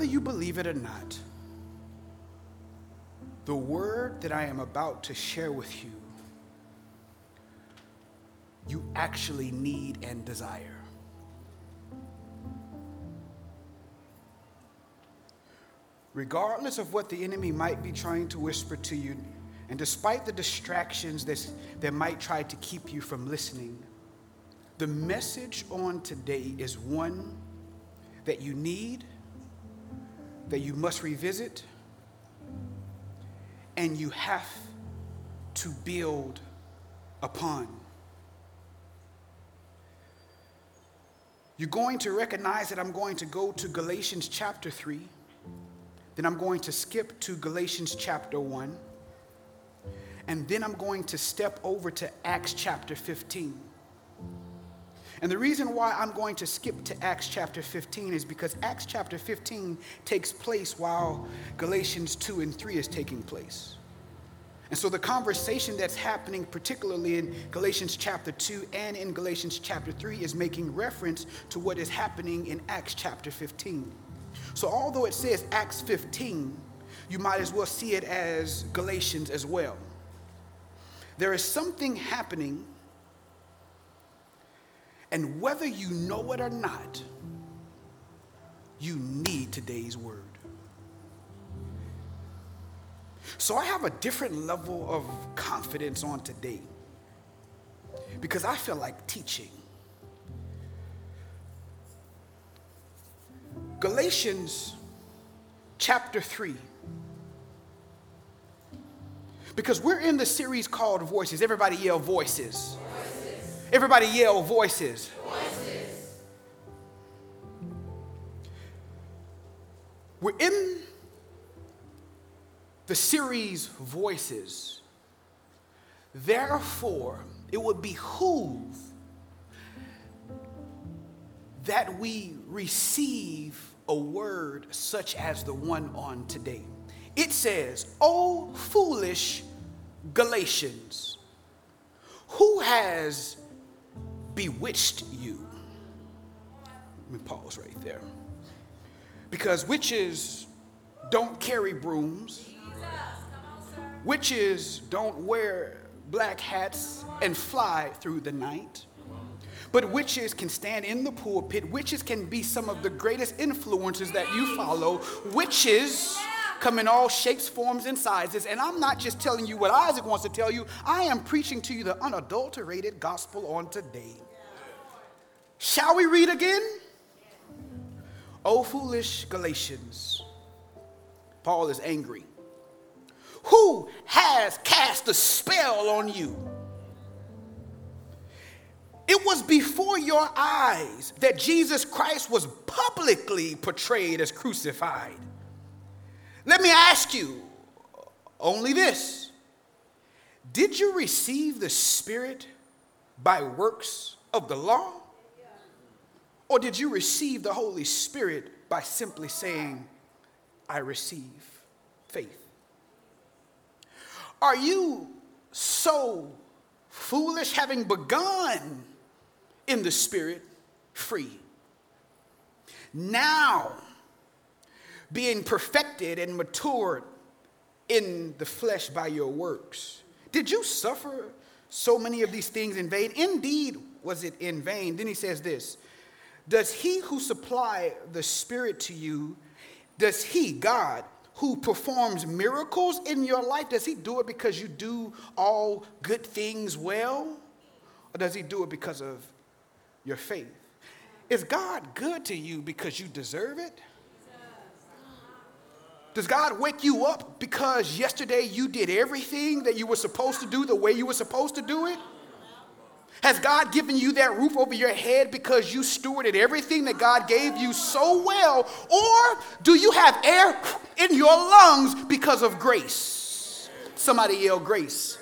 whether you believe it or not, the word that I am about to share with you, you actually need and desire. Regardless of what the enemy might be trying to whisper to you, and despite the distractions that might try to keep you from listening, the message on today is one that you need, that you must revisit, and you have to build upon. You're going to recognize that I'm going to go to Galatians chapter 3, then I'm going to skip to Galatians chapter 1, and then I'm going to step over to Acts chapter 15. And the reason why I'm going to skip to Acts chapter 15 is because Acts chapter 15 takes place while Galatians 2 and 3 is taking place. And so the conversation that's happening, particularly in Galatians chapter 2 and in Galatians chapter 3, is making reference to what is happening in Acts chapter 15. So although it says Acts 15, you might as well see it as Galatians as well. There is something happening and whether you know it or not, you need today's word. So I have a different level of confidence on today because I feel like teaching. Galatians chapter 3. Because we're in the series called Voices. Everybody yell voices. Everybody yell voices. voices. We're in the series Voices. Therefore, it would behoove that we receive a word such as the one on today. It says, O foolish Galatians, who has bewitched you. Let me pause right there. Because witches don't carry brooms, witches don't wear black hats and fly through the night. But witches can stand in the pulpit. Witches can be some of the greatest influences that you follow. Witches come in all shapes, forms, and sizes. And I'm not just telling you what Issac wants to tell you, I am preaching to you the unadulterated gospel on today. Shall we read again? Oh, foolish Galatians, Paul is angry. Who has cast a spell on you? It was before your eyes that Jesus Christ was publicly portrayed as crucified. Let me ask you only this Did you receive the Spirit by works of the law? Or did you receive the Holy Spirit by simply saying, I receive faith? Are you so foolish, having begun in the Spirit free? Now, being perfected and matured in the flesh by your works. Did you suffer so many of these things in vain? Indeed, was it in vain? Then he says this Does he who supply the Spirit to you, does he, God, who performs miracles in your life, does he do it because you do all good things well? Or does he do it because of your faith? Is God good to you because you deserve it? Does God wake you up because yesterday you did everything that you were supposed to do the way you were supposed to do it? Has God given you that roof over your head because you stewarded everything that God gave you so well? Or do you have air in your lungs because of grace? Somebody yell grace.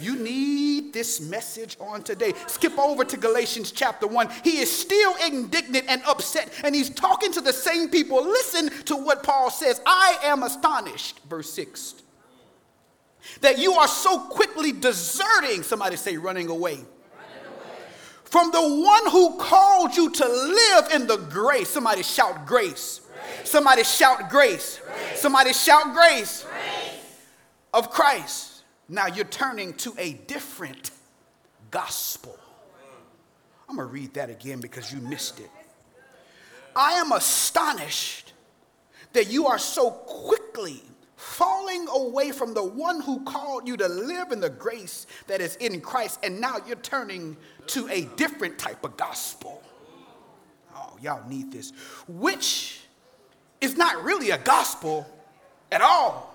You need this message on today. Skip over to Galatians chapter 1. He is still indignant and upset, and he's talking to the same people. Listen to what Paul says I am astonished, verse 6, that you are so quickly deserting, somebody say, running away. From the one who called you to live in the grace. Somebody shout grace. grace. Somebody shout grace. Somebody shout grace. Of Christ. Now you're turning to a different gospel. I'm going to read that again because you missed it. I am astonished that you are so quickly falling away from the one who called you to live in the grace that is in Christ, and now you're turning to a different type of gospel. Oh, y'all need this. Which is not really a gospel at all.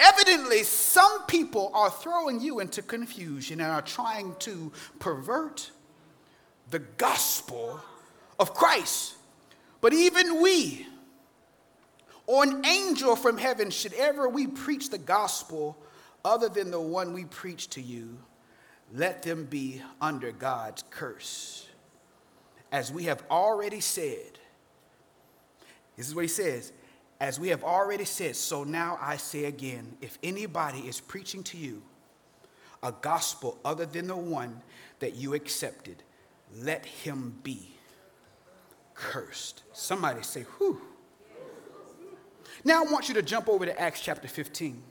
Evidently, some people are throwing you into confusion and are trying to pervert the gospel of Christ. But even we, or an angel from heaven, should ever we preach the gospel other than the one we preach to you, let them be under God's curse. As we have already said, this is what he says, as we have already said, so now I say again if anybody is preaching to you a gospel other than the one that you accepted, let him be cursed. Somebody say, whew. Now I want you to jump over to Acts chapter 15,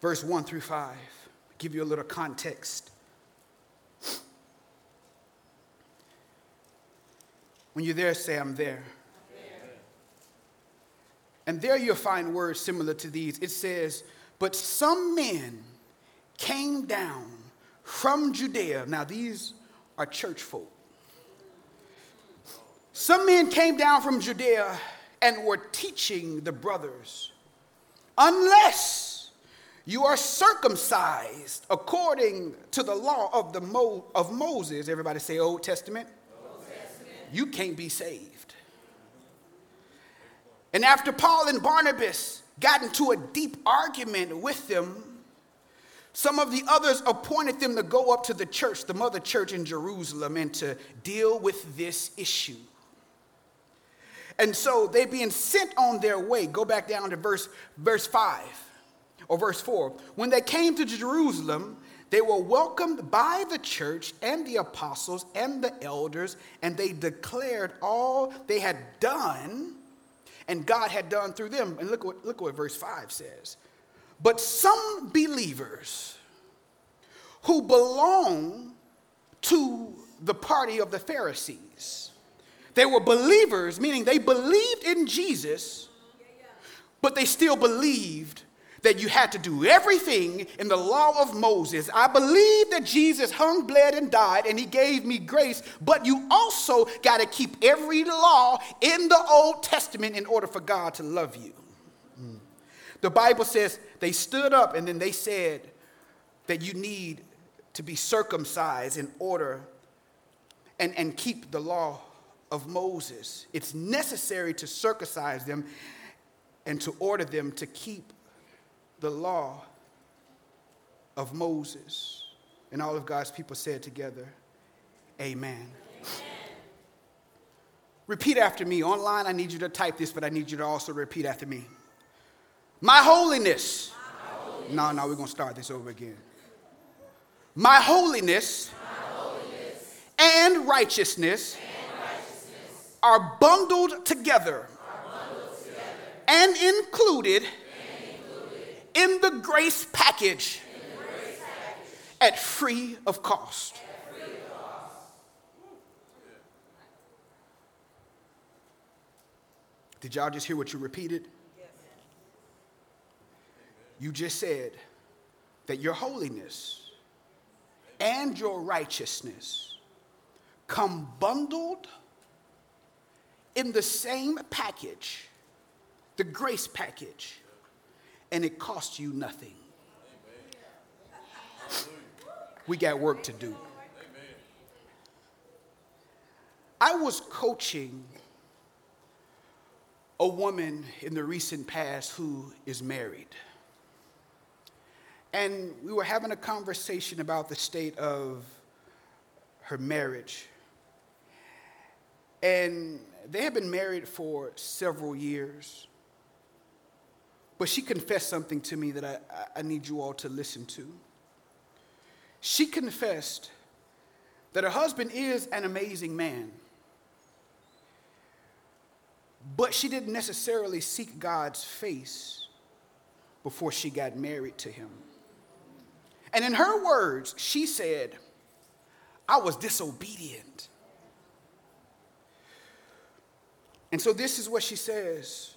verse 1 through 5. Give you a little context. When you're there, say, I'm there. And there you'll find words similar to these. It says, But some men came down from Judea. Now, these are church folk. Some men came down from Judea and were teaching the brothers, unless you are circumcised according to the law of, the Mo- of Moses, everybody say Old Testament, Old Testament, you can't be saved. And after Paul and Barnabas got into a deep argument with them, some of the others appointed them to go up to the church, the mother church in Jerusalem, and to deal with this issue. And so they being sent on their way, go back down to verse, verse 5 or verse 4. When they came to Jerusalem, they were welcomed by the church and the apostles and the elders, and they declared all they had done and God had done through them. And look what, look what verse 5 says. But some believers who belong to the party of the Pharisees they were believers, meaning they believed in Jesus, but they still believed that you had to do everything in the law of Moses. I believe that Jesus hung, bled, and died, and he gave me grace, but you also got to keep every law in the Old Testament in order for God to love you. Mm. The Bible says they stood up and then they said that you need to be circumcised in order and, and keep the law of Moses. It's necessary to circumcise them and to order them to keep the law of Moses. And all of God's people said together, Amen. Amen. Repeat after me. Online, I need you to type this, but I need you to also repeat after me. My holiness. My holiness. No, no, we're going to start this over again. My holiness, My holiness. and righteousness. And are bundled together, and, included in the grace package, at free of cost. Did y'all just hear what you repeated? You just said that your holiness and your righteousness come bundled in the same package, the grace package, and it costs you nothing. We got work to do. I was coaching a woman in the recent past who is married. And we were having a conversation about the state of her marriage. And they had been married for several years. But she confessed something to me that I, I need you all to listen to. She confessed that her husband is an amazing man. but she didn't necessarily seek God's face before she got married to him. And in her words, she said, I was disobedient. And so this is what she says.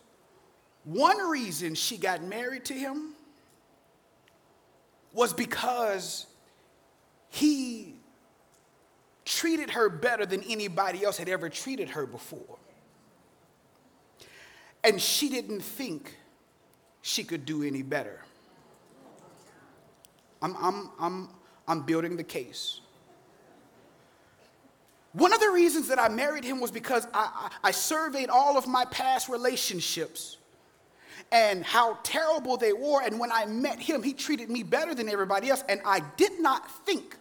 One reason she got married to him was because he treated her better than anybody else had ever treated her before. And she didn't think she could do any better. I'm, I'm, I'm, I'm building the case. One of the reasons that I married him was because I, I, I, surveyed all of my past relationships and how terrible they were. And when I met him, he treated me better than everybody else. And I did not think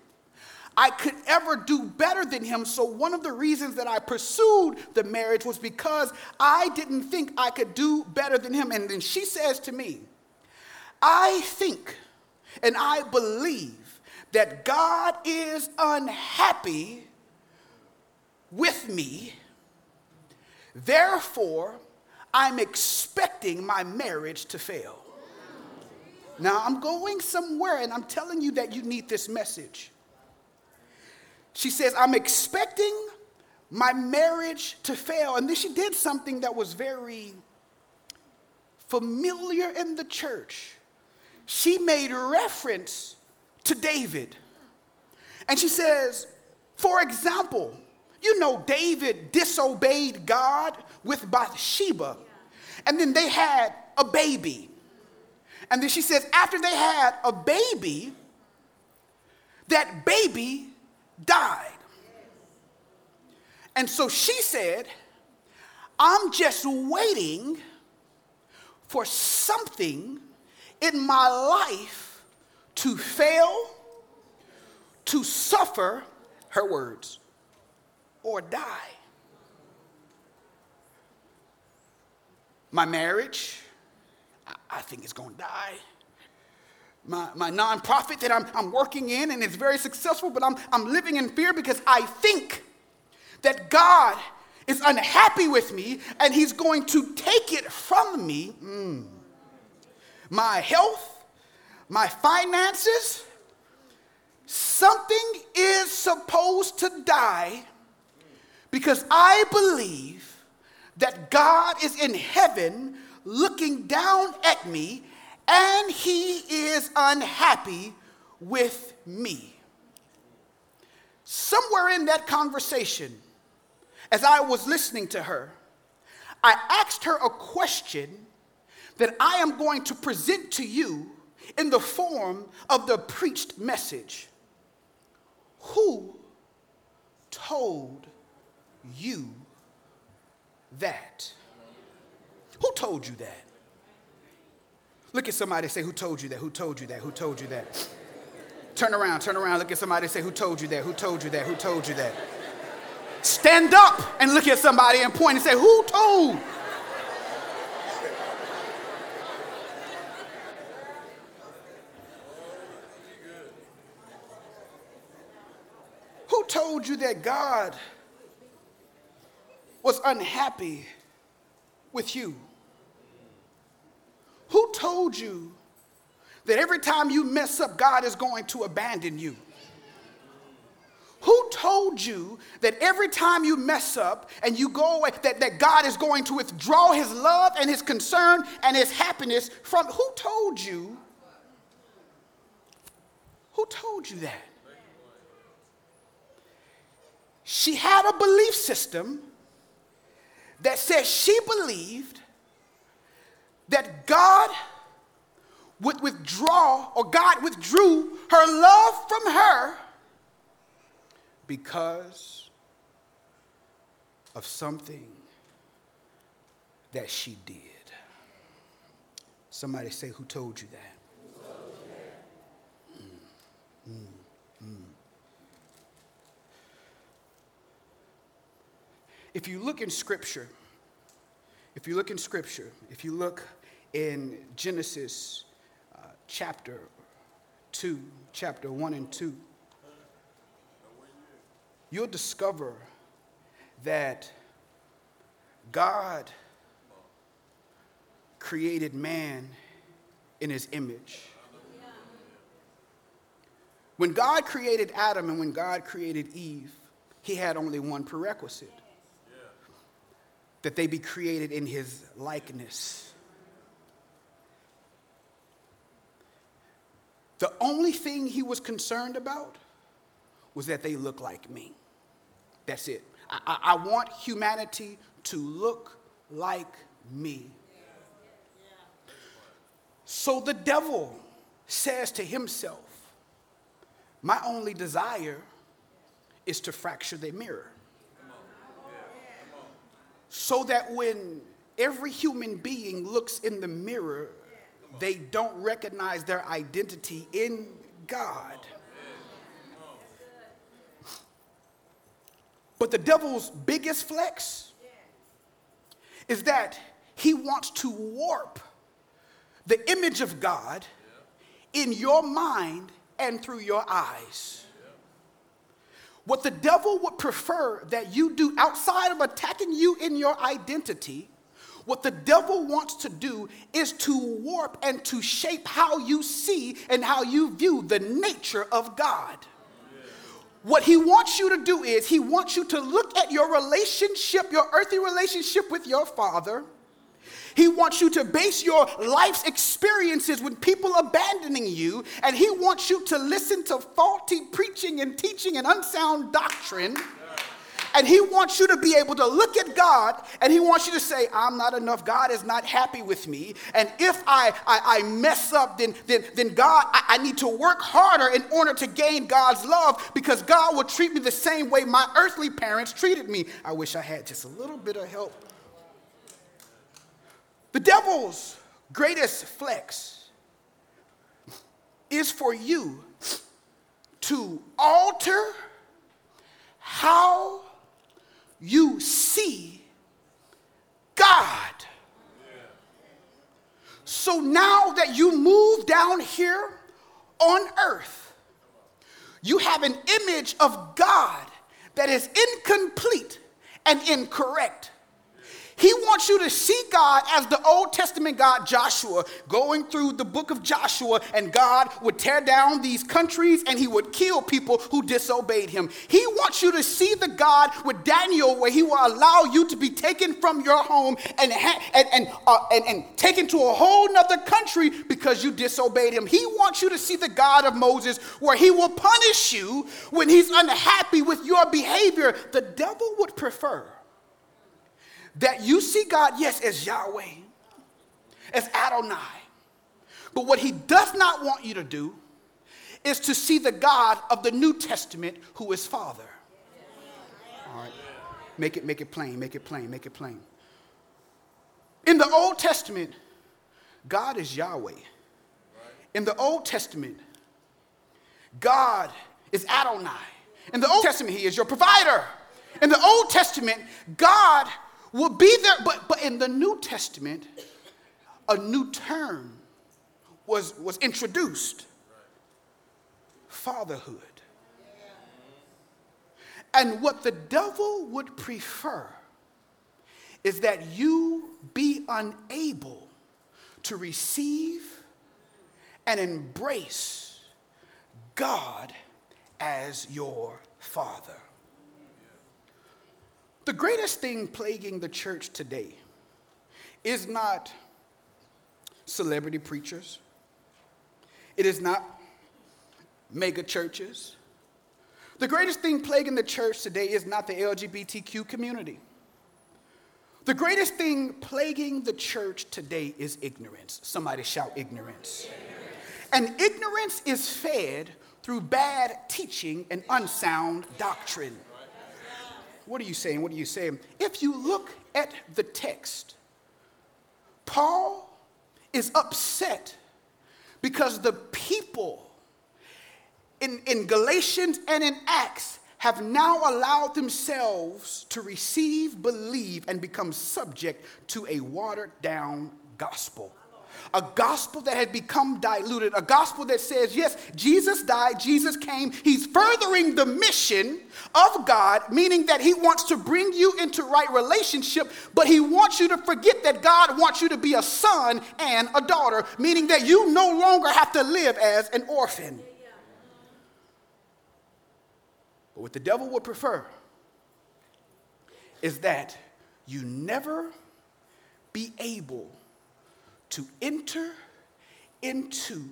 I could ever do better than him. So, one of the reasons that I pursued the marriage was because I didn't think I could do better than him. And then she says to me, I think and I believe that God is unhappy with me. Therefore, I'm expecting my marriage to fail. Now, I'm going somewhere and I'm telling you that you need this message. She says, I'm expecting my marriage to fail. And then she did something that was very familiar in the church. She made reference to David. And she says, for example, you know, David disobeyed God with Bathsheba. And then they had a baby. And then she says, after they had a baby, that baby died. And so she said, I'm just waiting for something in my life to fail, to suffer, her words, or die. My marriage, I think it's gonna die my, my nonprofit that I'm, I'm working in and it's very successful, but I'm, I'm living in fear because I think that God is unhappy with me and he's going to take it from me. Mm. My health, my finances, something is supposed to die because I believe that God is in heaven looking down at me and he is unhappy with me. Somewhere in that conversation, as I was listening to her, I asked her a question that I am going to present to you in the form of the preached message. Who told you that? Who told you that? Look at somebody say, Who told you that? Who told you that? Who told you that? Turn around, turn around, look at somebody say, Who told you that? Who told you that? Who told you that? Stand up and look at somebody and point and say, Who told? Who told you that God was unhappy with you? Who told you that every time you mess up, God is going to abandon you? Who told you that every time you mess up and you go away, that, that God is going to withdraw his love and his concern and his happiness from? Who told you? Who told you that? She had a belief system that said she believed that God would withdraw, or God withdrew her love from her because of something that she did. Somebody say, Who told you that? Mm, mm, mm. If you look in Scripture, if you look in Scripture, if you look in Genesis uh, chapter 2, chapter 1 and 2, you'll discover that God created man in his image. When God created Adam and when God created Eve, he had only one prerequisite that they be created in his likeness. The only thing he was concerned about was that they look like me. That's it. I, I, want humanity to look like me. So the devil says to himself, My only desire is to fracture the mirror. So that when every human being looks in the mirror, they don't recognize their identity in God. But the devil's biggest flex is that he wants to warp the image of God in your mind and through your eyes. What the devil would prefer that you do outside of attacking you in your identity, what the devil wants to do is to warp and to shape how you see and how you view the nature of God. What he wants you to do is he wants you to look at your relationship, your earthly relationship with your father. He wants you to base your life's experiences with people abandoning you, and he wants you to listen to faulty preaching and teaching and unsound doctrine. And he wants you to be able to look at God and he wants you to say, I'm not enough. God is not happy with me. And if I, I, I mess up, then, then, then God, I, I need to work harder in order to gain God's love because God will treat me the same way my earthly parents treated me. I wish I had just a little bit of help. The devil's greatest flex is for you to alter how you see God. So now that you move down here on earth, you have an image of God that is incomplete and incorrect. He wants you to see God as the Old Testament God Joshua, going through the book of Joshua, and God would tear down these countries and he would kill people who disobeyed him. He wants you to see the God with Daniel, where he will allow you to be taken from your home and, and, and, uh, and, and taken to a whole nother country because you disobeyed him. He wants you to see the God of Moses, where he will punish you when he's unhappy with your behavior. The devil would prefer that you see God, yes, as Yahweh, as Adonai. But what he does not want you to do is to see the God of the New Testament who is Father. All right. Make it, make it plain, make it plain, make it plain. In the Old Testament, God is Yahweh. In the Old Testament, God is Adonai. In the Old Testament, He is your provider. In the Old Testament, God will be there. But, but in the New Testament, a new term was, was introduced fatherhood. And what the devil would prefer is that you be unable to receive and embrace God as your father. The greatest thing plaguing the church today is not celebrity preachers, it is not mega churches. The greatest thing plaguing the church today is not the LGBTQ community. The greatest thing plaguing the church today is ignorance. Somebody shout ignorance. And ignorance is fed through bad teaching and unsound doctrine. What are you saying? What are you saying? If you look at the text, Paul is upset because the people in, in Galatians and in Acts have now allowed themselves to receive, believe, and become subject to a watered down gospel. A gospel that had become diluted, a gospel that says, yes, Jesus died, Jesus came. He's furthering the mission of God, meaning that He wants to bring you into right relationship, but He wants you to forget that God wants you to be a son and a daughter, meaning that you no longer have to live as an orphan. But what the devil would prefer is that you never be able to enter into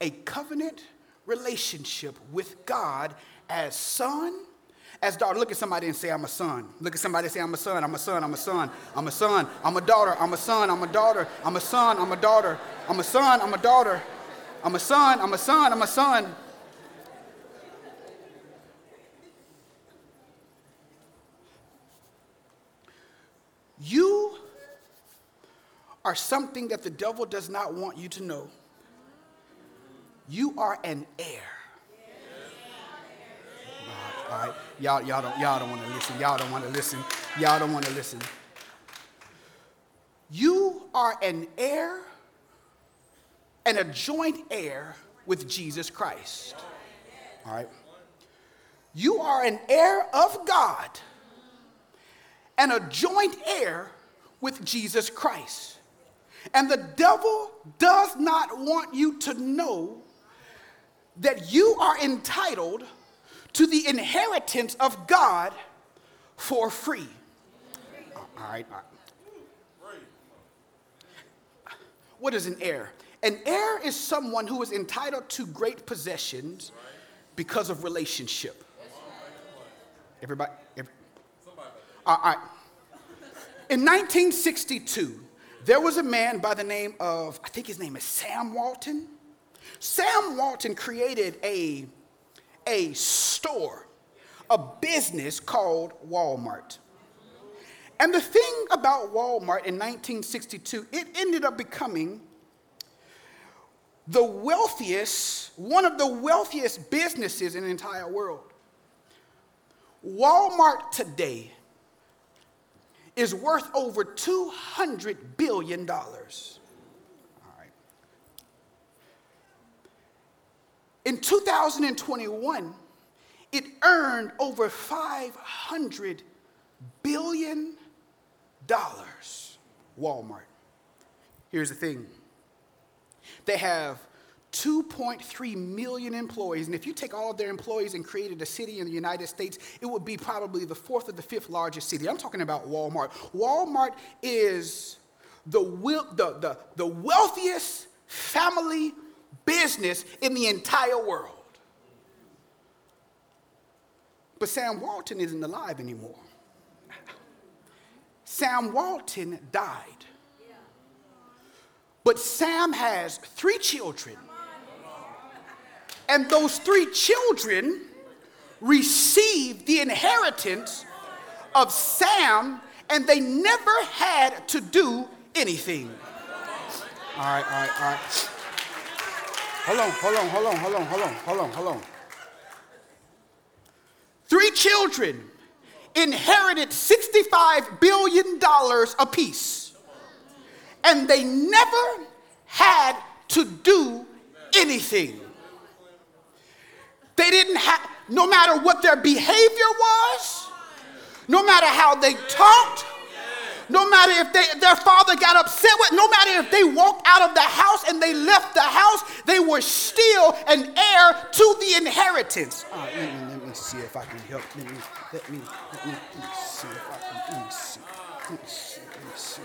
a covenant relationship with God as son, as daughter. Look at somebody and say, I'm a son. Look at somebody and say, I'm a son, I'm a son, I'm a son, I'm a son, I'm a daughter, I'm a son, I'm a daughter, I'm a son, I'm a daughter, I'm a son, I'm a daughter, I'm a son, I'm a son, I'm a son. You are something that the devil does not want you to know. You are an heir. All right, y'all, y'all don't, y'all don't want to listen. Y'all don't want to listen. Y'all don't want to listen. You are an heir and a joint heir with Jesus Christ. All right. You are an heir of God and a joint heir with Jesus Christ. And the devil does not want you to know that you are entitled to the inheritance of God for free. All right, all right. What is an heir? An heir is someone who is entitled to great possessions because of relationship. Everybody? Every, all right. In 1962, there was a man by the name of, I think his name is Sam Walton. Sam Walton created a, a store, a business called Walmart. And the thing about Walmart in 1962, it ended up becoming the wealthiest, one of the wealthiest businesses in the entire world. Walmart today is worth over $200 billion. All right. In 2021, it earned over $500 billion. Walmart. Here's the thing they have 2.3 million employees. And if you take all of their employees and created a city in the United States, it would be probably the fourth or the fifth largest city. I'm talking about Walmart. Walmart is the, the, the, the wealthiest family business in the entire world. But Sam Walton isn't alive anymore. Sam Walton died. But Sam has three children and those three children received the inheritance of Sam, and they never had to do anything. All right, all right, all right. Hold on, hold on, hold on, hold on, hold on, hold on, hold on. Three children inherited $65 billion apiece, and they never had to do anything. They didn't have, no matter what their behavior was, no matter how they talked, no matter if they, their father got upset with, no matter if they walked out of the house and they left the house, they were still an heir to the inheritance. Uh, let, me, let, me, see if I can help. Let me, let me, let me, let me see if I can, let me see, let me see, let me see.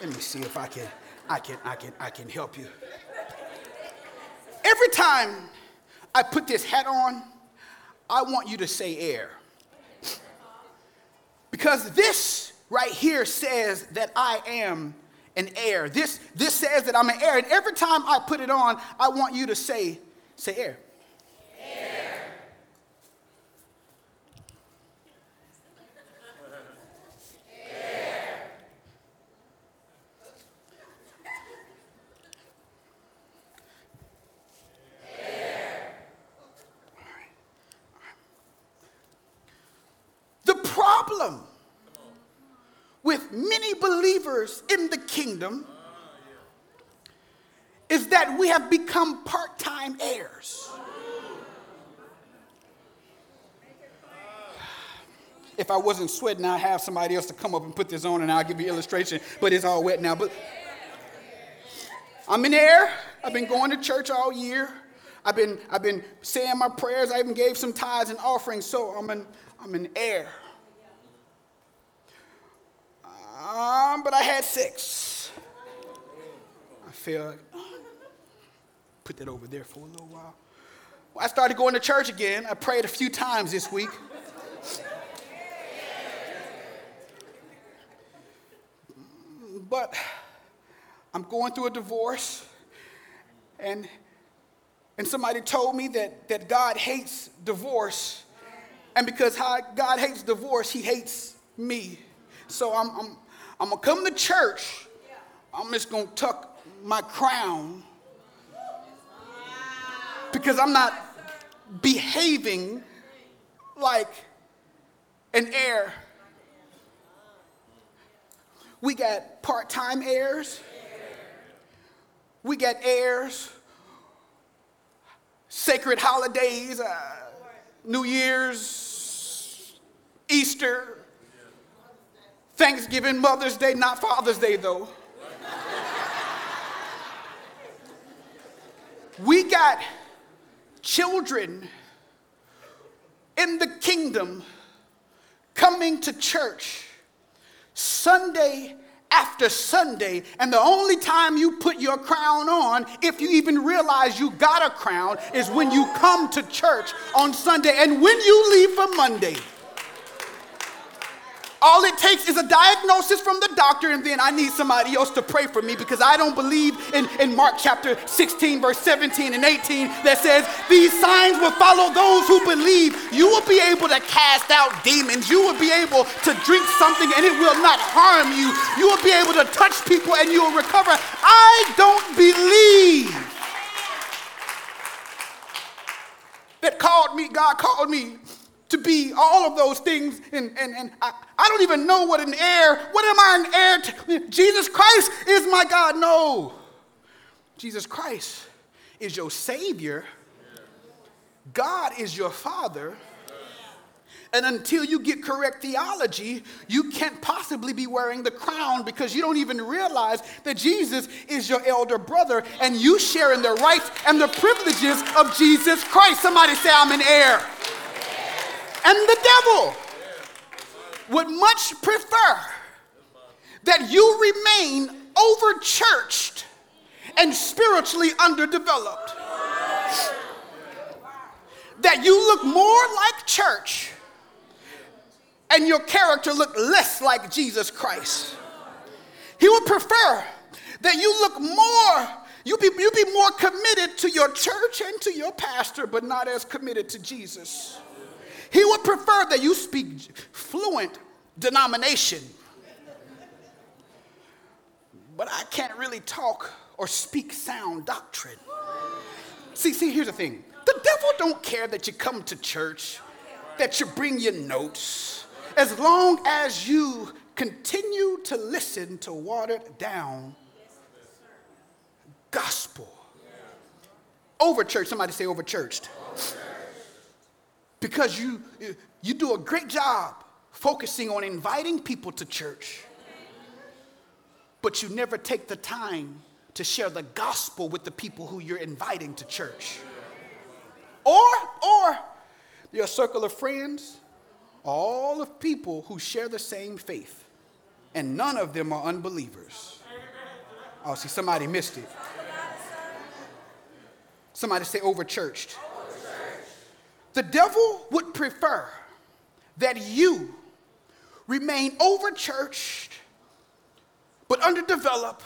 Let me see if I can, I can, I can, I can help you. Every time I put this hat on, I want you to say heir. Because this right here says that I am an heir. This, this says that I'm an heir. And every time I put it on, I want you to say, say heir. problem with many many believers in the kingdom is that we have become part time heirs. If I wasn't sweating, I'd have somebody else to come up and put this on and I'll give you an illustration, but it's all wet now. But I'm an heir. I've been going to church all year. I've been, I've been saying my prayers. I even gave some tithes and offerings, so I'm an, I'm an heir. Um, but I had six. I feel like, put that over there for a little while. Well, I started going to church again. I prayed a few times this week. but I'm going through a divorce, and, and somebody told me that, that God hates divorce. And because God hates divorce, He hates me. So I'm, I'm, I'm going to come to church. I'm just going to tuck my crown because I'm not behaving like an heir. We got part time heirs, we got heirs, sacred holidays, uh, New Year's, Easter, Thanksgiving, Mother's Day, not Father's Day though. we got children in the kingdom coming to church Sunday after Sunday, and the only time you put your crown on, if you even realize you got a crown, is when you come to church on Sunday and when you leave for Monday. All it takes is a diagnosis from the doctor, and then I need somebody else to pray for me because I don't believe in, in Mark chapter 16, verse 17 and 18 that says, These signs will follow those who believe. You will be able to cast out demons. You will be able to drink something and it will not harm you. You will be able to touch people and you will recover. I don't believe that called me, God called me to be all of those things. And, and, and I, I don't even know what an heir, what am I an heir to? Jesus Christ is my God. No. Jesus Christ is your Savior. God is your Father. And until you get correct theology, you can't possibly be wearing the crown because you don't even realize that Jesus is your elder brother and you share in the rights and the privileges of Jesus Christ. Somebody say, I'm an heir and the devil would much prefer that you remain over churched and spiritually underdeveloped. That you look more like church and your character look less like Jesus Christ. He would prefer that you look more, you be, you be more committed to your church and to your pastor, but not as committed to Jesus. He would prefer that you speak fluent denomination. But I can't really talk or speak sound doctrine. See, see, here's the thing. The devil don't care that you come to church, that you bring your notes, as long as you continue to listen to watered down gospel. Over church, somebody say over churched because you, you do a great job focusing on inviting people to church, but you never take the time to share the gospel with the people who you're inviting to church. Or, or your circle of friends, all of people who share the same faith, and none of them are unbelievers. Oh, see, somebody missed it. Somebody say over churched. The devil would prefer that you remain over churched but underdeveloped,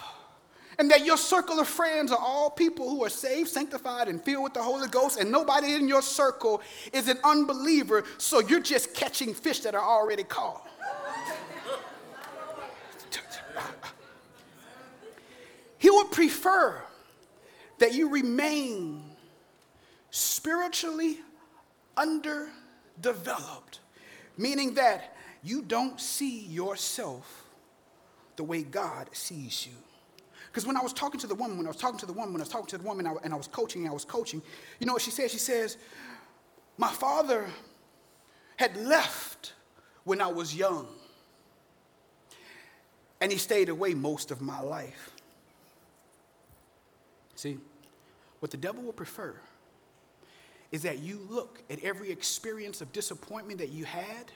and that your circle of friends are all people who are saved, sanctified, and filled with the Holy Ghost, and nobody in your circle is an unbeliever, so you're just catching fish that are already caught. he would prefer that you remain spiritually underdeveloped, meaning that you don't see yourself the way God sees you. Because when I was talking to the woman, when I was talking to the woman, when I was talking to the woman, and I was coaching, I was coaching, you know what she said? She says, My father had left when I was young, and he stayed away most of my life. See, what the devil will prefer is that you look at every experience of disappointment that you had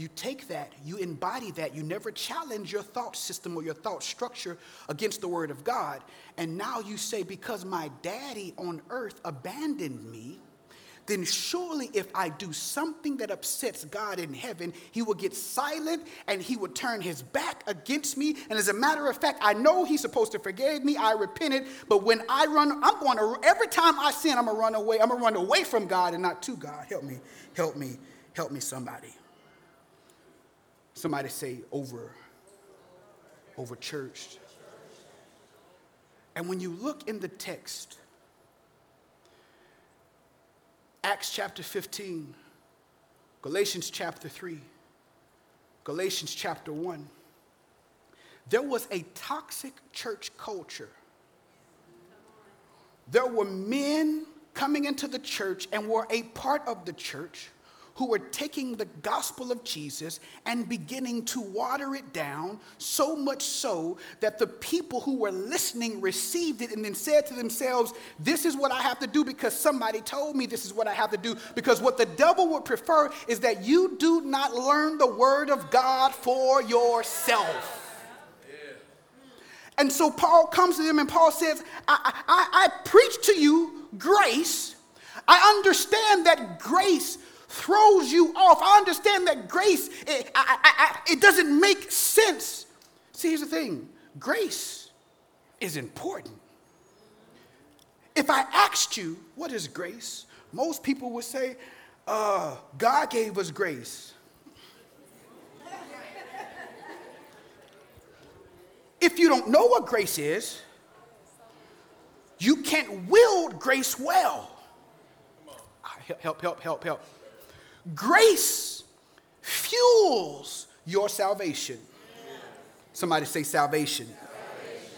you take that, you embody that, you never challenge your thought system or your thought structure against the Word of God. And now you say, because my daddy on earth abandoned me, then surely if I do something that upsets God in heaven, he will get silent and he will turn his back against me. And as a matter of fact, I know he's supposed to forgive me. I repented. But when I run, I'm going to, every time I sin, I'm going to run away. I'm going to run away from God and not to God. Help me, help me, help me, somebody. Somebody say over, over churched. And when you look in the text, Acts chapter 15, Galatians chapter 3, Galatians chapter 1, there was a toxic church culture. There were men coming into the church and were a part of the church who were taking the gospel of Jesus and beginning to water it down, so much so that the people who were listening received it and then said to themselves, This is what I have to do because somebody told me this is what I have to do. Because what the devil would prefer is that you do not learn the word of God for yourself. And so Paul comes to them and Paul says, I, I, I preach to you grace. I understand that grace throws you off. I understand that grace, it, I, I, I, it doesn't make sense. See, here's the thing grace is important. If I asked you, what is grace? Most people would say, uh, God gave us grace. if you don't know what grace is, you can't wield grace well. Help, help, help, help. Grace fuels your salvation. Somebody say salvation. salvation.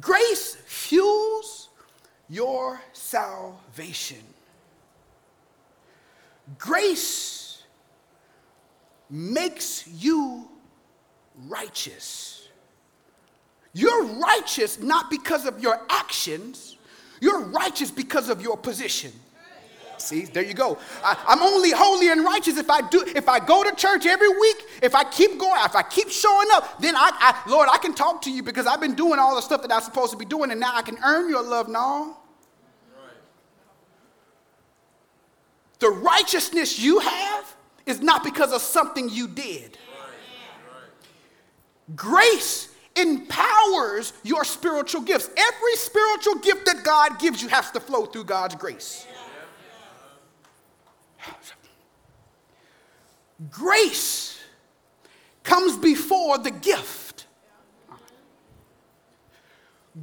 Grace fuels your salvation. Grace makes you righteous. You're righteous not because of your actions, you're righteous because of your position. See, there you go. I, am only holy and righteous if I do, if I go to church every week, if I keep going, if I keep showing up, then I, I Lord, I can talk to you because I've been doing all the stuff that I'm supposed to be doing, and now I can earn your love. No. The righteousness you have is not because of something you did. Grace empowers your spiritual gifts. Every spiritual gift that God gives you has to flow through God's grace. Grace comes before the gift.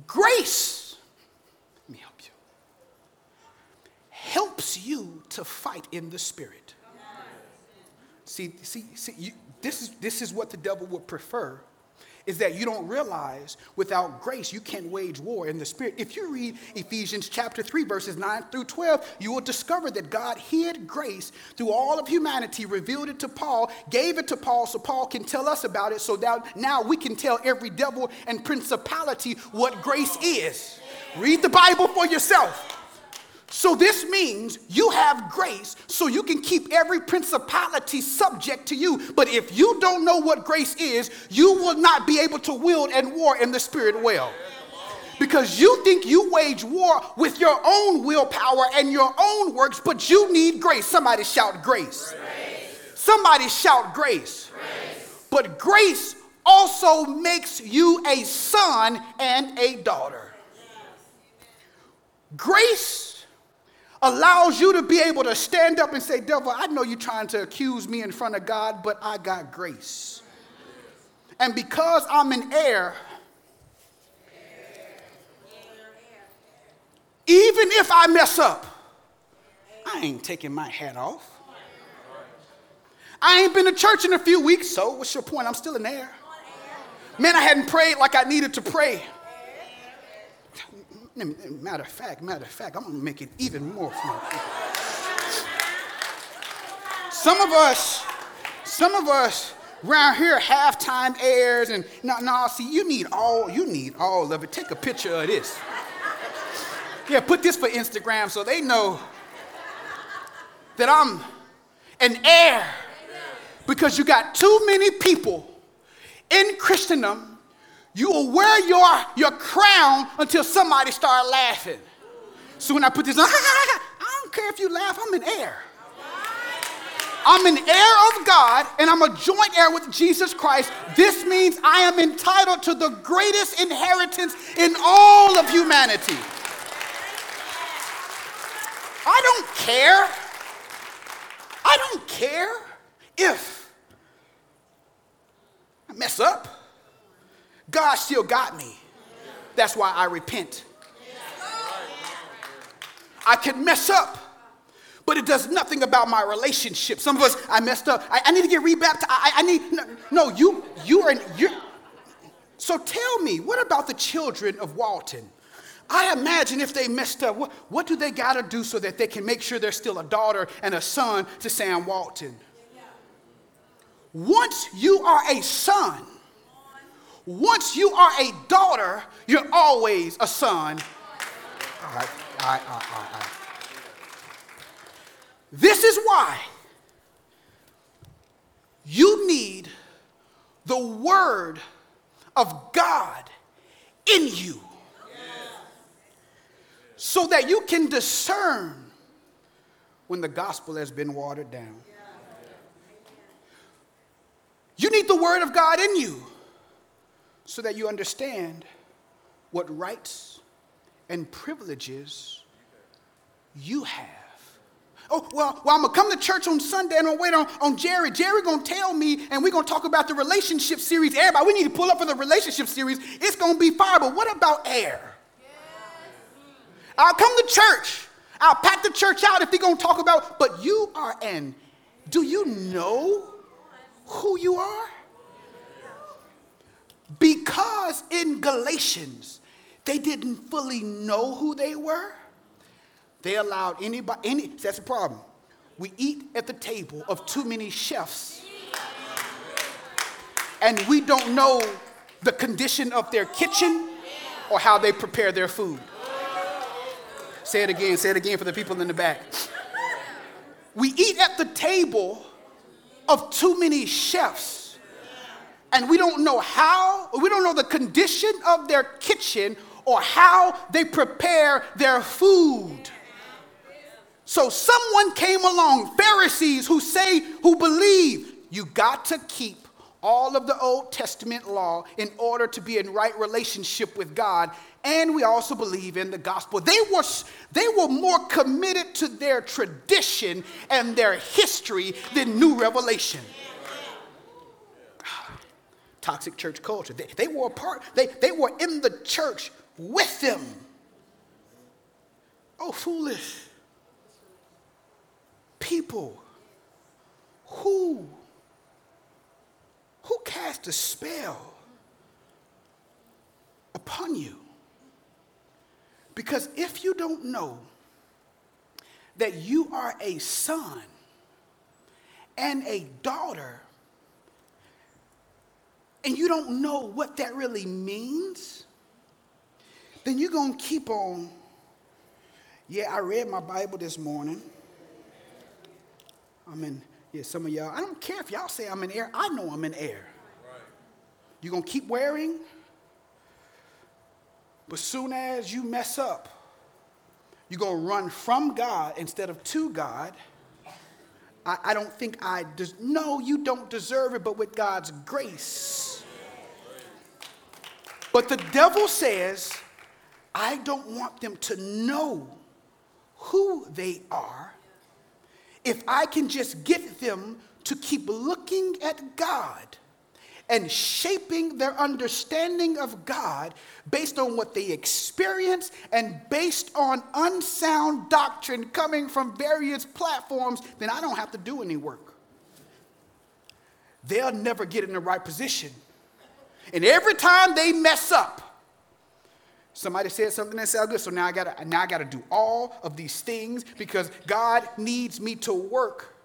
Grace, let me help you, helps you to fight in the spirit. See, see, see you, this, is, this is what the devil would prefer is that you don't realize without grace you can't wage war in the spirit. If you read Ephesians chapter 3, verses 9 through 12, you will discover that God hid grace through all of humanity, revealed it to Paul, gave it to Paul so Paul can tell us about it, so that now we can tell every devil and principality what grace is. Read the Bible for yourself. So this means you have grace so you can keep every principality subject to you. But if you don't know what grace is, you will not be able to wield and war in the spirit well. Because you think you wage war with your own willpower and your own works, but you need grace. Somebody shout grace. grace. Somebody shout grace. grace. But grace also makes you a son and a daughter. Grace allows you to be able to stand up and say, Devil, I know you're trying to accuse me in front of God, but I got grace. And because I'm an heir, even if I mess up, I ain't taking my hat off. I ain't been to church in a few weeks, so what's your point? I'm still an heir. Man, I hadn't prayed like I needed to pray. Matter of fact, matter of fact, I'm gonna make it even more fun. Some of us, some of us around here halftime heirs and no, no, see, you need all, you need all of it. Take a picture of this. Yeah, put this for Instagram so they know that I'm an heir. Because you got too many people in Christendom, you will wear your, your crown until somebody start laughing. So when I put this on, I don't care if you laugh, I'm an heir. I'm an heir of God and I'm a joint heir with Jesus Christ. This means I am entitled to the greatest inheritance in all of humanity. I don't care. I don't care if I mess up. God still got me. That's why I repent. I can mess up, but it does nothing about my relationship. Some of us, I messed up. I, I need to get rebaptized. I, I need, no, no, you, you are, you So tell me, what about the children of Walton? I imagine if they messed up, what, what do they got to do so that they can make sure they're still a daughter and a son to Sam Walton? Once you are a son, once you are a daughter, you're always a son. All right, all right, all right, all right. This is why you need the Word of God in you so that you can discern when the gospel has been watered down. You need the word of God in you so that you understand what rights and privileges you have. Oh, well, well, I'm gonna come to church on Sunday and I'm gonna wait on, on Jerry. Jerry gonna tell me, and we're gonna talk about the relationship series. Everybody, we need to pull up for the relationship series. It's gonna be fire, but what about heir? I'll come to church. I'll pack the church out if they're going to talk about, but you are an, do you know who you are? Because in Galatians, they didn't fully know who they were. They allowed anybody, any, that's the problem. We eat at the table of too many chefs. And we don't know the condition of their kitchen or how they prepare their food. Say it again, say it again for the people in the back. We eat at the table of too many chefs, and we don't know how, we don't know the condition of their kitchen or how they prepare their food. So someone came along, Pharisees who say, who believe you got to keep all of the Old Testament law in order to be in right relationship with God and we also believe in the gospel. They were, they were more committed to their tradition and their history than new revelation. Toxic church culture. They, they were a part, they, they were in the church with them. Oh, foolish people. Who? Who cast a spell upon you? Because if you don't know that you are a son and a daughter, and you don't know what that really means, then you're going to keep on. Yeah, I read my Bible this morning. I'm in, yeah, some of y'all, I don't care if y'all say I'm an heir, I know I'm an heir. Right. You're going to keep wearing but soon as you mess up, you're going to run from God instead of to God. I, I don't think I des- no, you don't deserve it, but with God's grace. But the devil says, I don't want them to know who they are if I can just get them to keep looking at God and shaping their understanding of God based on what they experience and based on unsound doctrine coming from various platforms, then I don't have to do any work. They'll never get in the right position And every time they mess up, somebody said something that sounded good, so now I gotta now I gotta do all of these things because God needs me to work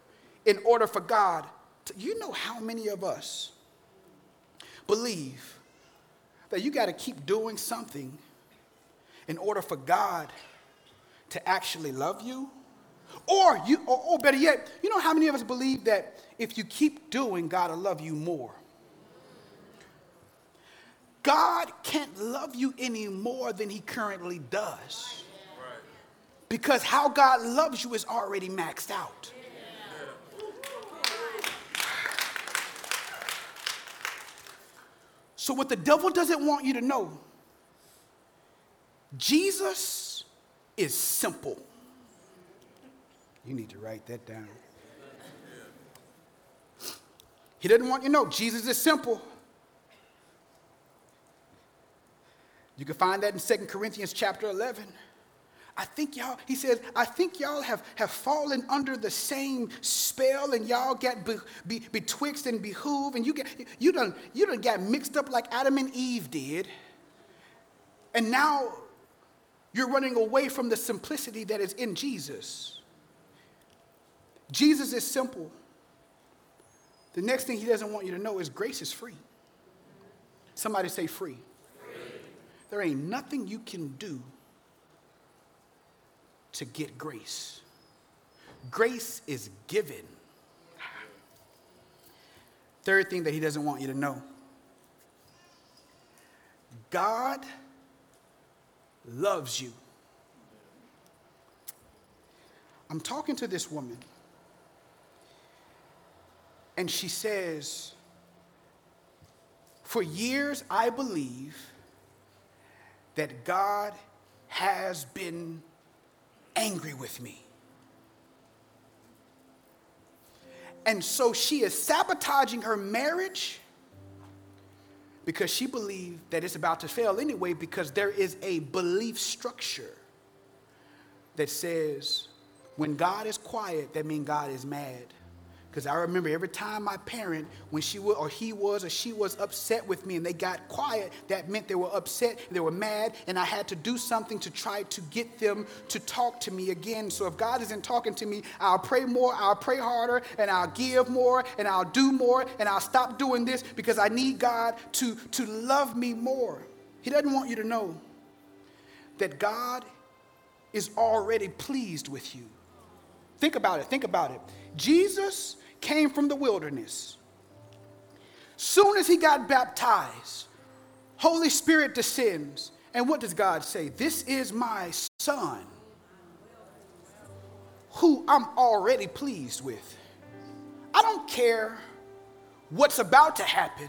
in order for God. To, you know how many of us believe that you gotta keep doing something in order for God to actually love you? Or you or, or better yet, you know how many of us believe that if you keep doing, God will love you more? God can't love you any more than he currently does. Because how God loves you is already maxed out. So, what the devil doesn't want you to know, Jesus is simple. You need to write that down. He doesn't want you to know Jesus is simple. You can find that in 2 Corinthians chapter 11. I think y'all, he says, I think y'all have, have fallen under the same spell and y'all get be, be, betwixt and behoove and you get you done you done got mixed up like Adam and Eve did. And now you're running away from the simplicity that is in Jesus. Jesus is simple. The next thing he doesn't want you to know is grace is free. Somebody say free. There ain't nothing you can do to get grace. Grace is given. Third thing that he doesn't want you to know God loves you. I'm talking to this woman, and she says, For years, I believe that God has been angry with me. And so she is sabotaging her marriage because she believes that it's about to fail anyway because there is a belief structure that says when God is quiet, that means God is mad. Because I remember every time my parent, when she was, or he was, or she was upset with me and they got quiet, that meant they were upset, they were mad, and I had to do something to try to get them to talk to me again. So if God isn't talking to me, I'll pray more, I'll pray harder, and I'll give more, and I'll do more, and I'll stop doing this because I need God to, to love me more. He doesn't want you to know that God is already pleased with you. Think about it, think about it. Jesus came from the wilderness. Soon as he got baptized, Holy Spirit descends. And what does God say? This is my son who I'm already pleased with. I don't care what's about to happen.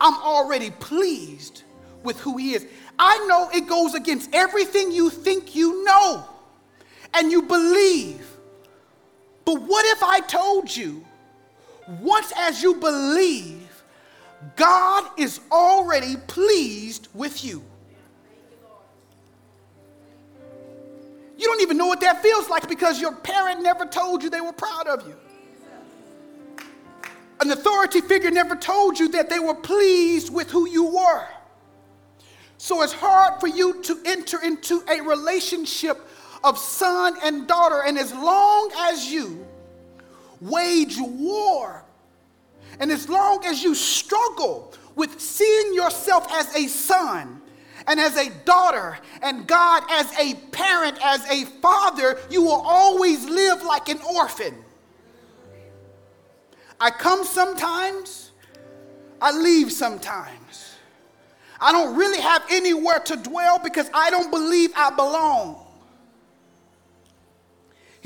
I'm already pleased with who he is. I know it goes against everything you think you know and you believe. But what if I told you, once as you believe, God is already pleased with you? You don't even know what that feels like because your parent never told you they were proud of you. An authority figure never told you that they were pleased with who you were. So it's hard for you to enter into a relationship of son and daughter. And as long as you wage war, and as long as you struggle with seeing yourself as a son and as a daughter, and God as a parent, as a father, you will always live like an orphan. I come sometimes, I leave sometimes. I don't really have anywhere to dwell because I don't believe I belong.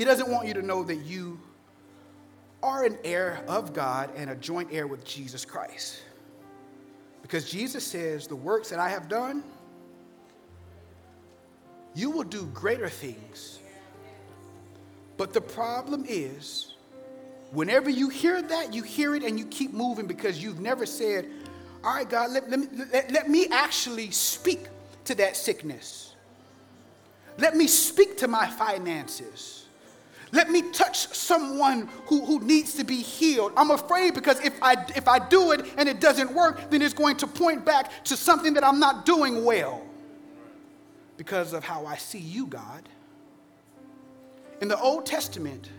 He doesn't want you to know that you are an heir of God and a joint heir with Jesus Christ. Because Jesus says, The works that I have done, you will do greater things. But the problem is, whenever you hear that, you hear it and you keep moving because you've never said, All right, God, let, let, me, let, let me actually speak to that sickness. Let me speak to my finances. Let me touch someone who, who needs to be healed. I'm afraid because if I, if I do it and it doesn't work, then it's going to point back to something that I'm not doing well because of how I see you, God. In the Old Testament,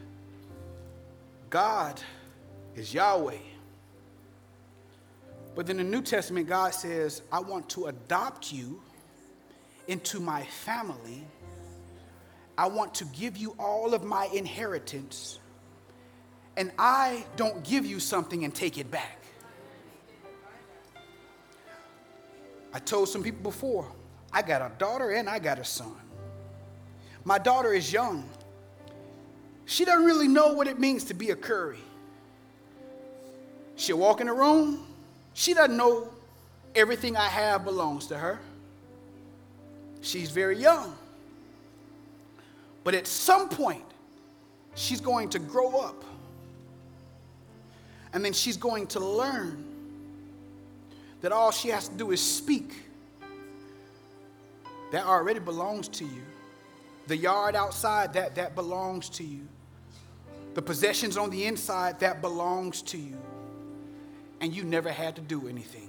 God is Yahweh. But in the New Testament, God says, I want to adopt you into my family. I want to give you all of my inheritance. And I don't give you something and take it back. I told some people before, I got a daughter and I got a son. My daughter is young. She doesn't really know what it means to be a curry. She'll walk in the room, she doesn't know everything I have belongs to her. She's very young. But at some point, she's going to grow up. And then she's going to learn that all she has to do is speak. That already belongs to you. The yard outside, that, that belongs to you. The possessions on the inside, that belongs to you and you never had to do anything.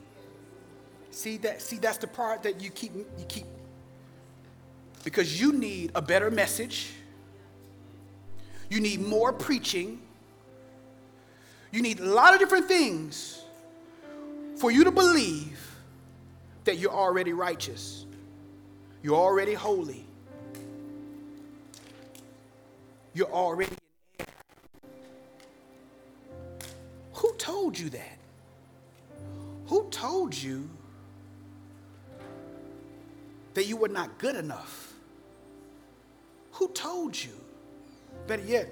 See that see that's the part that you keep you keep because you need a better message. You need more preaching. You need a lot of different things for you to believe that you're already righteous. You're already holy. You're already Who told you that? Who told you that you were not good enough? Who told you? Better yet,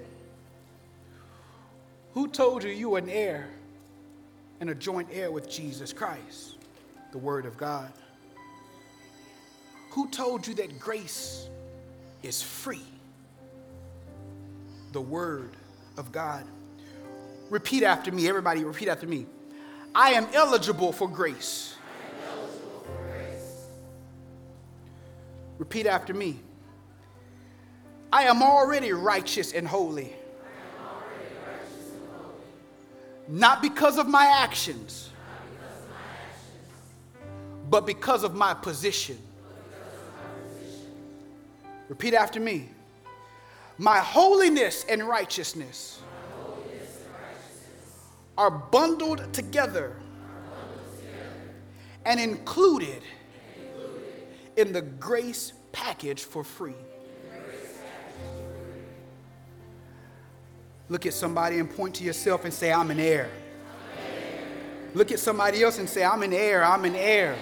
who told you you were an heir and a joint heir with Jesus Christ, the Word of God? Who told you that grace is free? The Word of God. Repeat after me, everybody, repeat after me. I am eligible for grace. Eligible for grace. Repeat after me. I am already righteous and holy. Not because of my actions, but because of my position. of my position. Repeat after me. My holiness and righteousness holiness and righteousness are bundled together are bundled together and included and included in the grace package for free. Look at somebody and point to yourself and say, I'm an heir. Look at somebody else and say, I'm an heir, I'm an heir.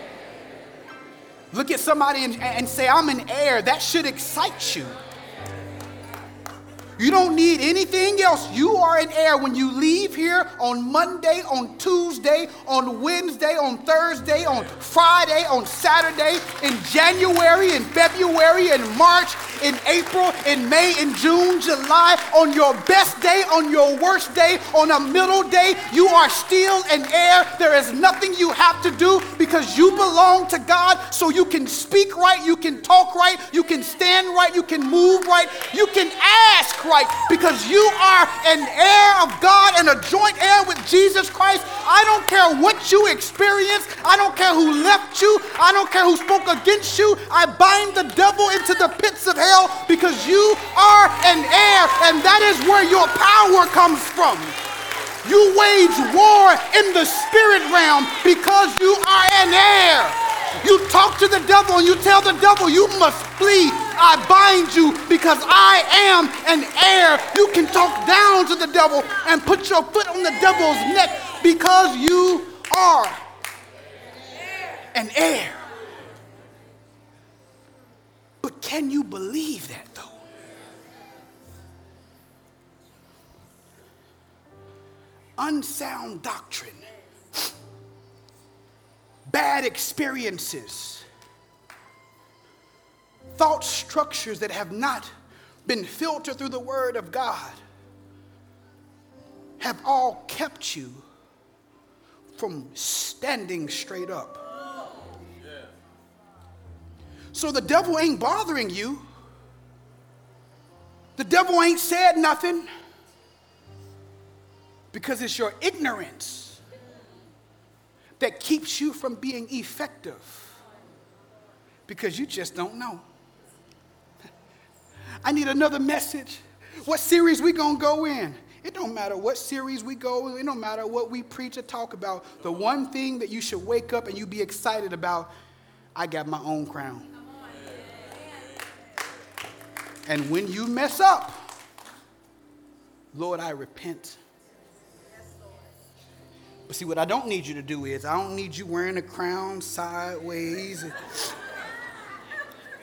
Look at somebody and, and say, I'm an heir. That should excite you. You don't need anything else. You are an heir when you leave here on Monday, on Tuesday, on Wednesday, on Thursday, on Friday, on Saturday, in January, in February, in March, in April, in May, in June, July, on your best day, on your worst day, on a middle day, you are still an heir. There is nothing you have to do because you belong to God, so you can speak right, you can talk right, you can stand right, you can move right, you can ask right because you are an heir of God and a joint heir with Jesus Christ. I don't care what you experienced, I don't care who left you, I don't care who spoke against you. I bind the devil into the pits of hell because you are an heir, and that is where your power comes from. You wage war in the spirit realm because you are an heir. You talk to the devil and you tell the devil, you must flee. I bind you because I am an heir. You can talk down to the devil and put your foot on the devil's neck because you are an heir. But can you believe that though? Unsound doctrine, bad experiences, thought structures that have not been filtered through the Word of God have all kept you from standing straight up. So the devil ain't bothering you. The devil ain't said nothing because it's your ignorance that keeps you from being effective because you just don't know. I need another message. What series we going to go in? It don't matter what series we go, it don't matter what we preach or talk about. The one thing that you should wake up and you be excited about, I got my own crown. And when you mess up, Lord, I repent. But see, what I don't need you to do is, I don't need you wearing a crown sideways,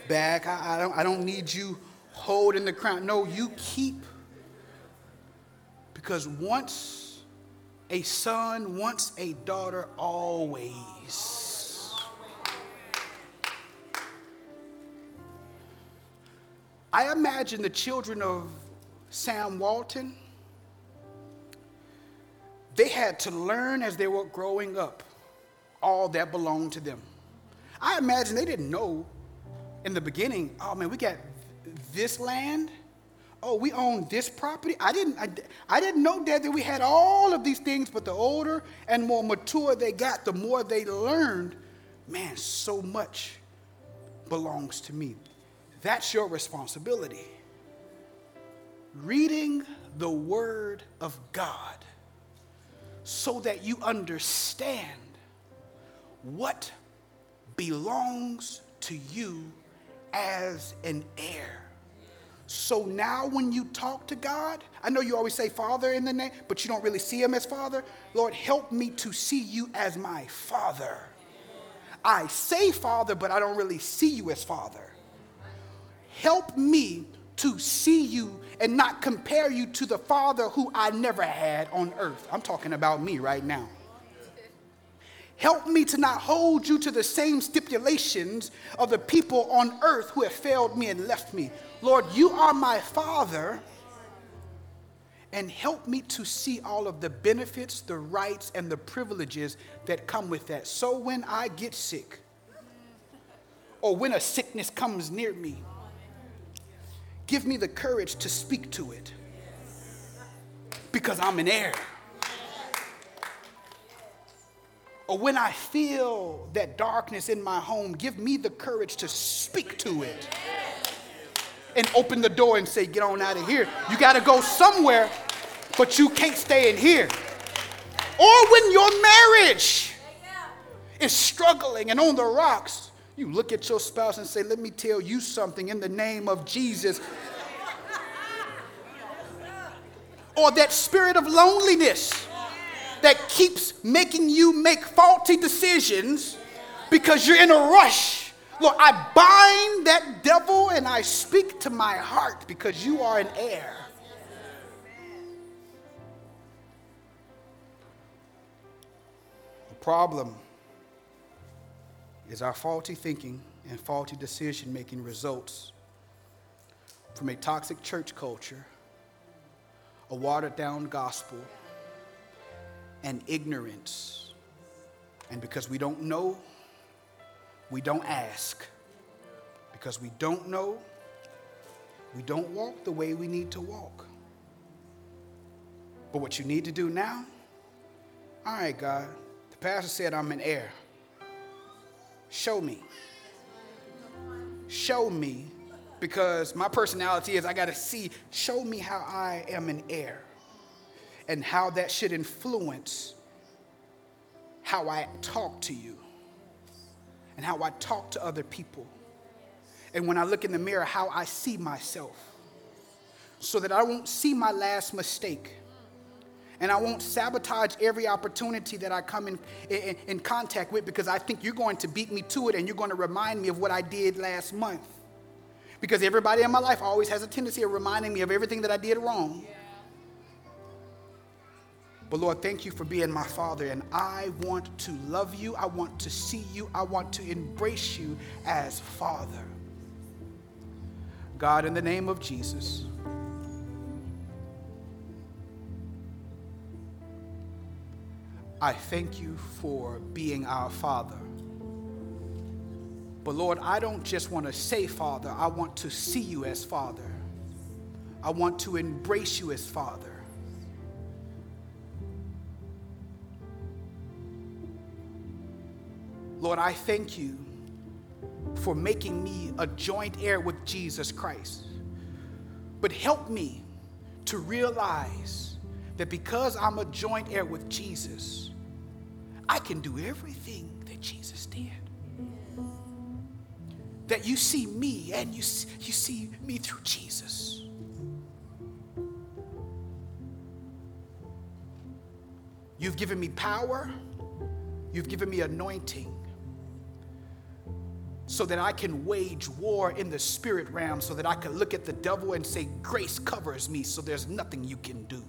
back. I, I, don't, I don't need you holding the crown. No, you keep. Because once a son, once a daughter, always. I imagine the children of Sam Walton, they had to learn as they were growing up all that belonged to them. I imagine they didn't know in the beginning, oh man, we got this land. Oh, we own this property. I didn't, I, I didn't know, Dad, that we had all of these things, but the older and more mature they got, the more they learned, man, so much belongs to me. That's your responsibility. Reading the Word of God so that you understand what belongs to you as an heir. So now when you talk to God, I know you always say Father in the name, but you don't really see Him as Father. Lord, help me to see you as my Father. I say Father, but I don't really see you as Father. Help me to see you and not compare you to the Father who I never had on earth. I'm talking about me right now. Help me to not hold you to the same stipulations of the people on earth who have failed me and left me. Lord, you are my Father, and help me to see all of the benefits, the rights, and the privileges that come with that. So when I get sick, or when a sickness comes near me, give me the courage to speak to it because I'm an heir. Or when I feel that darkness in my home, give me the courage to speak to it and open the door and say, Get on out of here. You got to go somewhere, but you can't stay in here. Or when your marriage is struggling and on the rocks, you look at your spouse and say, Let me tell you something in the name of Jesus. or that spirit of loneliness that keeps making you make faulty decisions because you're in a rush. Lord, I bind that devil and I speak to my heart because you are an heir. The problem is our faulty thinking and faulty decision making results from a toxic church culture, a watered down gospel and ignorance. And because we don't know, we don't ask. Because we don't know, we don't walk the way we need to walk. But what you need to do now, all right, God, the pastor said I'm an heir. Show me. Show me, because my personality is I got to see, show me how I am an heir and how that should influence how I talk to you and how I talk to other people. And when I look in the mirror, how I see myself. So that I won't see my last mistake. And I won't sabotage every opportunity that I come in, in, in, contact with because I think you're going to beat me to it and you're going to remind me of what I did last month. Because everybody in my life always has a tendency of reminding me of everything that I did wrong. Yeah. But Lord, thank you for being my Father, and I want to love you. I want to see you. I want to embrace you as Father. God, in the name of Jesus, I thank you for being our Father. But Lord, I don't just want to say Father, I want to see you as Father. I want to embrace you as Father. Lord, I thank you for making me a joint heir with Jesus Christ. But help me to realize that because I'm a joint heir with Jesus, I can do everything that Jesus did. That you see me and you, you see me through Jesus. You've given me power, you've given me anointing so that I can wage war in the spirit realm, so that I can look at the devil and say, Grace covers me, so there's nothing you can do.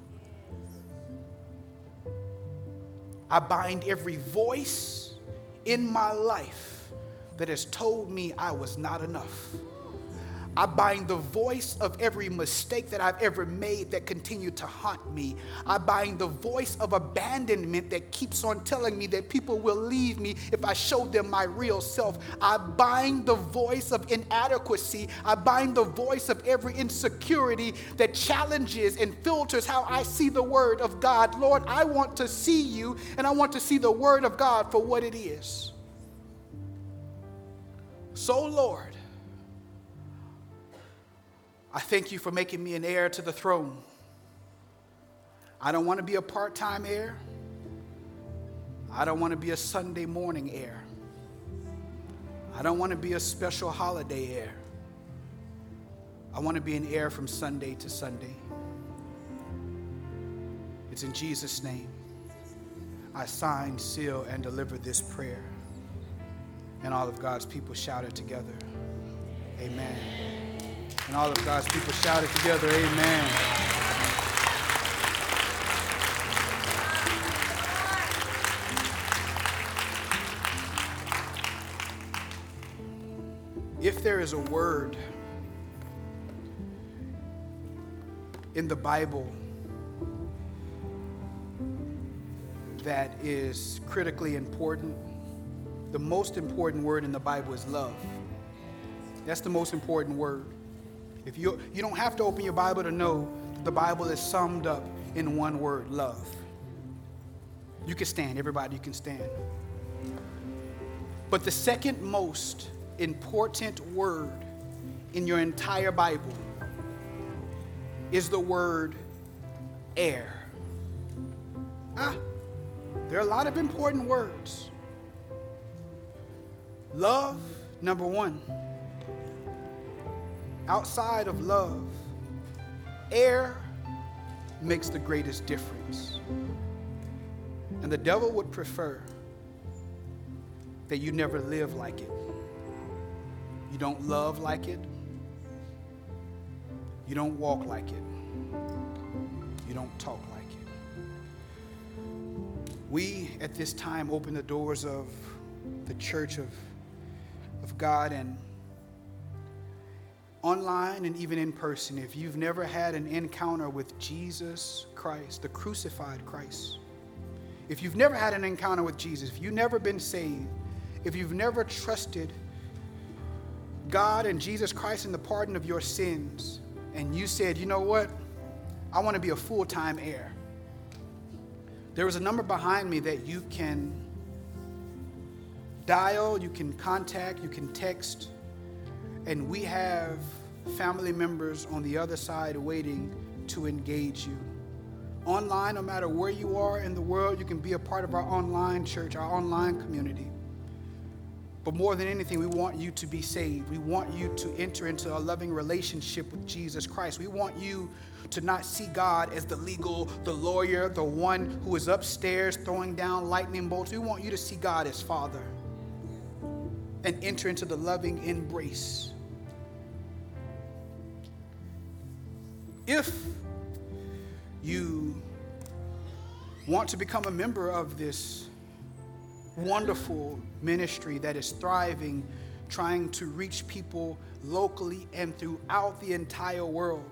I bind every voice in my life that has told me I was not enough. I bind the voice of every mistake that I've ever made that continued to haunt me. I bind the voice of abandonment that keeps on telling me that people will leave me if I show them my real self. I bind the voice of inadequacy. I bind the voice of every insecurity that challenges and filters how I see the Word of God. Lord, I want to see you and I want to see the Word of God for what it is. So, Lord, I thank you for making me an heir to the throne. I don't want to be a part time heir. I don't want to be a Sunday morning heir. I don't want to be a special holiday heir. I want to be an heir from Sunday to Sunday. It's in Jesus' name. I sign, seal, and deliver this prayer. And all of God's people shouted together. Amen. And all of God's people shouted together, Amen. If there is a word in the Bible that is critically important, the most important word in the Bible is love. That's the most important word. If you, you don't have to open your Bible to know that the Bible is summed up in one word love. You can stand, everybody, you can stand. But the second most important word in your entire Bible is the word heir. Ah, there are a lot of important words. Love, number one outside of love, heir makes the greatest difference. And the devil would prefer that you never live like it. You don't love like it. You don't walk like it. You don't talk like it. We, at this time, open the doors of the church of, of God and online and even in person, if you've never had an encounter with Jesus Christ, the crucified Christ, if you've never had an encounter with Jesus, if you've never been saved, if you've never trusted God and Jesus Christ in the pardon of your sins, and you said, you know what, I want to be a full time heir, there is a number behind me that you can dial, you can contact, you can text and we have family members on the other side waiting to engage you. Online, no matter where you are in the world, you can be a part of our online church, our online community. But more than anything, we want you to be saved. We want you to enter into a loving relationship with Jesus Christ. We want you to not see God as the legal, the lawyer, the one who is upstairs throwing down lightning bolts. We want you to see God as Father and enter into the loving embrace If you want to become a member of this wonderful ministry that is thriving, trying to reach people locally and throughout the entire world,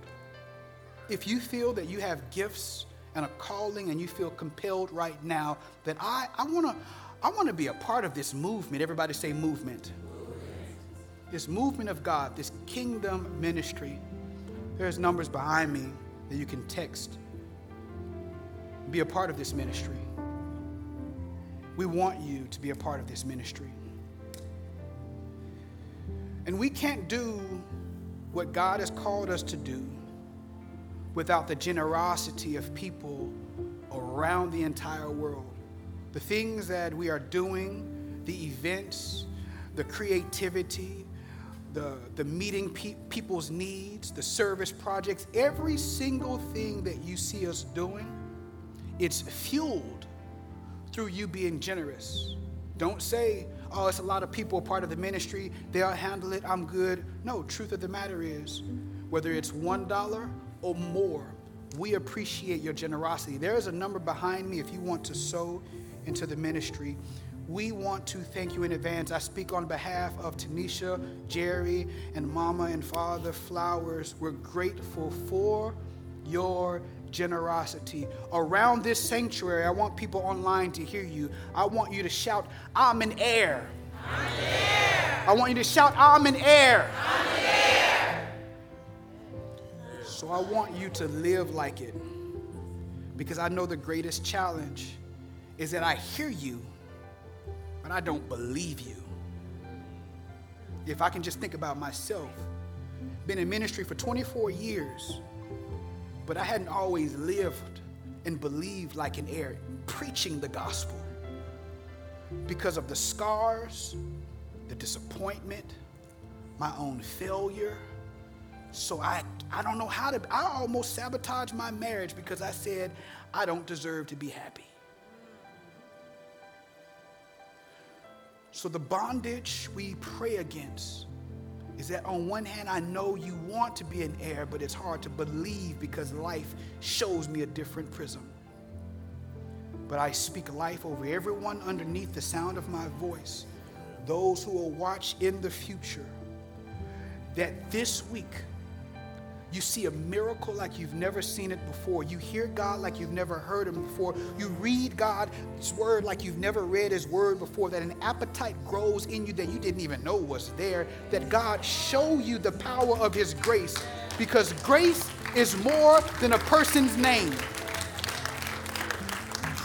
if you feel that you have gifts and a calling and you feel compelled right now that I, I want to I want to be a part of this movement. Everybody say movement. This movement of God, this kingdom ministry There's numbers behind me that you can text. Be a part of this ministry. We want you to be a part of this ministry. And we can't do what God has called us to do without the generosity of people around the entire world. The things that we are doing, the events, the creativity, the, the meeting pe- people's needs, the service projects, every single thing that you see us doing, it's fueled through you being generous. Don't say, oh, it's a lot of people part of the ministry, they'll handle it, I'm good. No, truth of the matter is, whether it's $1 or more, we appreciate your generosity. There is a number behind me if you want to sow into the ministry. We want to thank you in advance. I speak on behalf of Tanisha, Jerry, and Mama and Father Flowers. We're grateful for your generosity. Around this sanctuary, I want people online to hear you. I want you to shout, I'm an heir. I'm an heir. I want you to shout, I'm an heir. I'm an heir. So I want you to live like it. Because I know the greatest challenge is that I hear you, but I don't believe you. If I can just think about myself, been in ministry for 24 years but I hadn't always lived and believed like an heir, preaching the gospel because of the scars, the disappointment, my own failure. So I, I don't know how to, I almost sabotaged my marriage because I said, I don't deserve to be happy. So the bondage we pray against is that on one hand, I know you want to be an heir, but it's hard to believe because life shows me a different prism. But I speak life over everyone underneath the sound of my voice, those who will watch in the future, that this week, you see a miracle like you've never seen it before. You hear God like you've never heard Him before. You read God's Word like you've never read His Word before. That an appetite grows in you that you didn't even know was there. That God show you the power of His grace because grace is more than a person's name.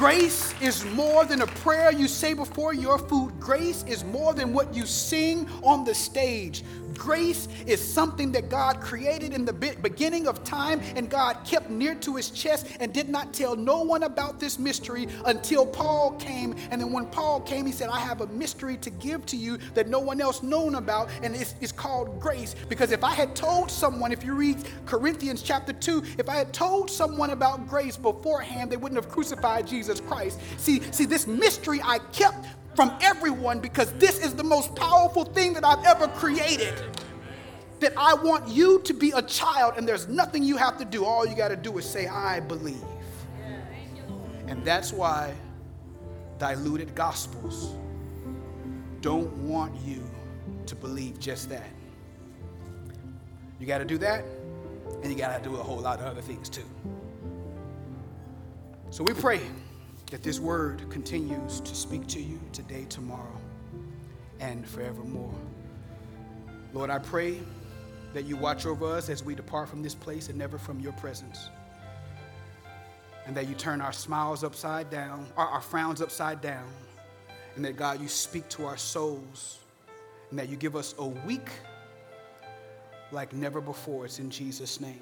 Grace is more than a prayer you say before your food. Grace is more than what you sing on the stage. Grace is something that God created in the beginning of time, and God kept near to his chest and did not tell no one about this mystery until Paul came. And then when Paul came, he said, I have a mystery to give to you that no one else known about, and it's, it's called grace. Because if I had told someone, if you read Corinthians chapter 2, if I had told someone about grace beforehand, they wouldn't have crucified Jesus Christ. See, see, this mystery I kept from everyone because this is the most powerful thing that I've ever created. That I want you to be a child and there's nothing you have to do. All you got to do is say, I believe. And that's why diluted gospels don't want you to believe just that. You got to do that, and you got to do a whole lot of other things too. So we pray that this word continues to speak to you today, tomorrow, and forevermore. Lord, I pray that you watch over us as we depart from this place and never from your presence. And that you turn our smiles upside down, our, our frowns upside down. And that, God, you speak to our souls. And that you give us a week like never before. It's in Jesus' name.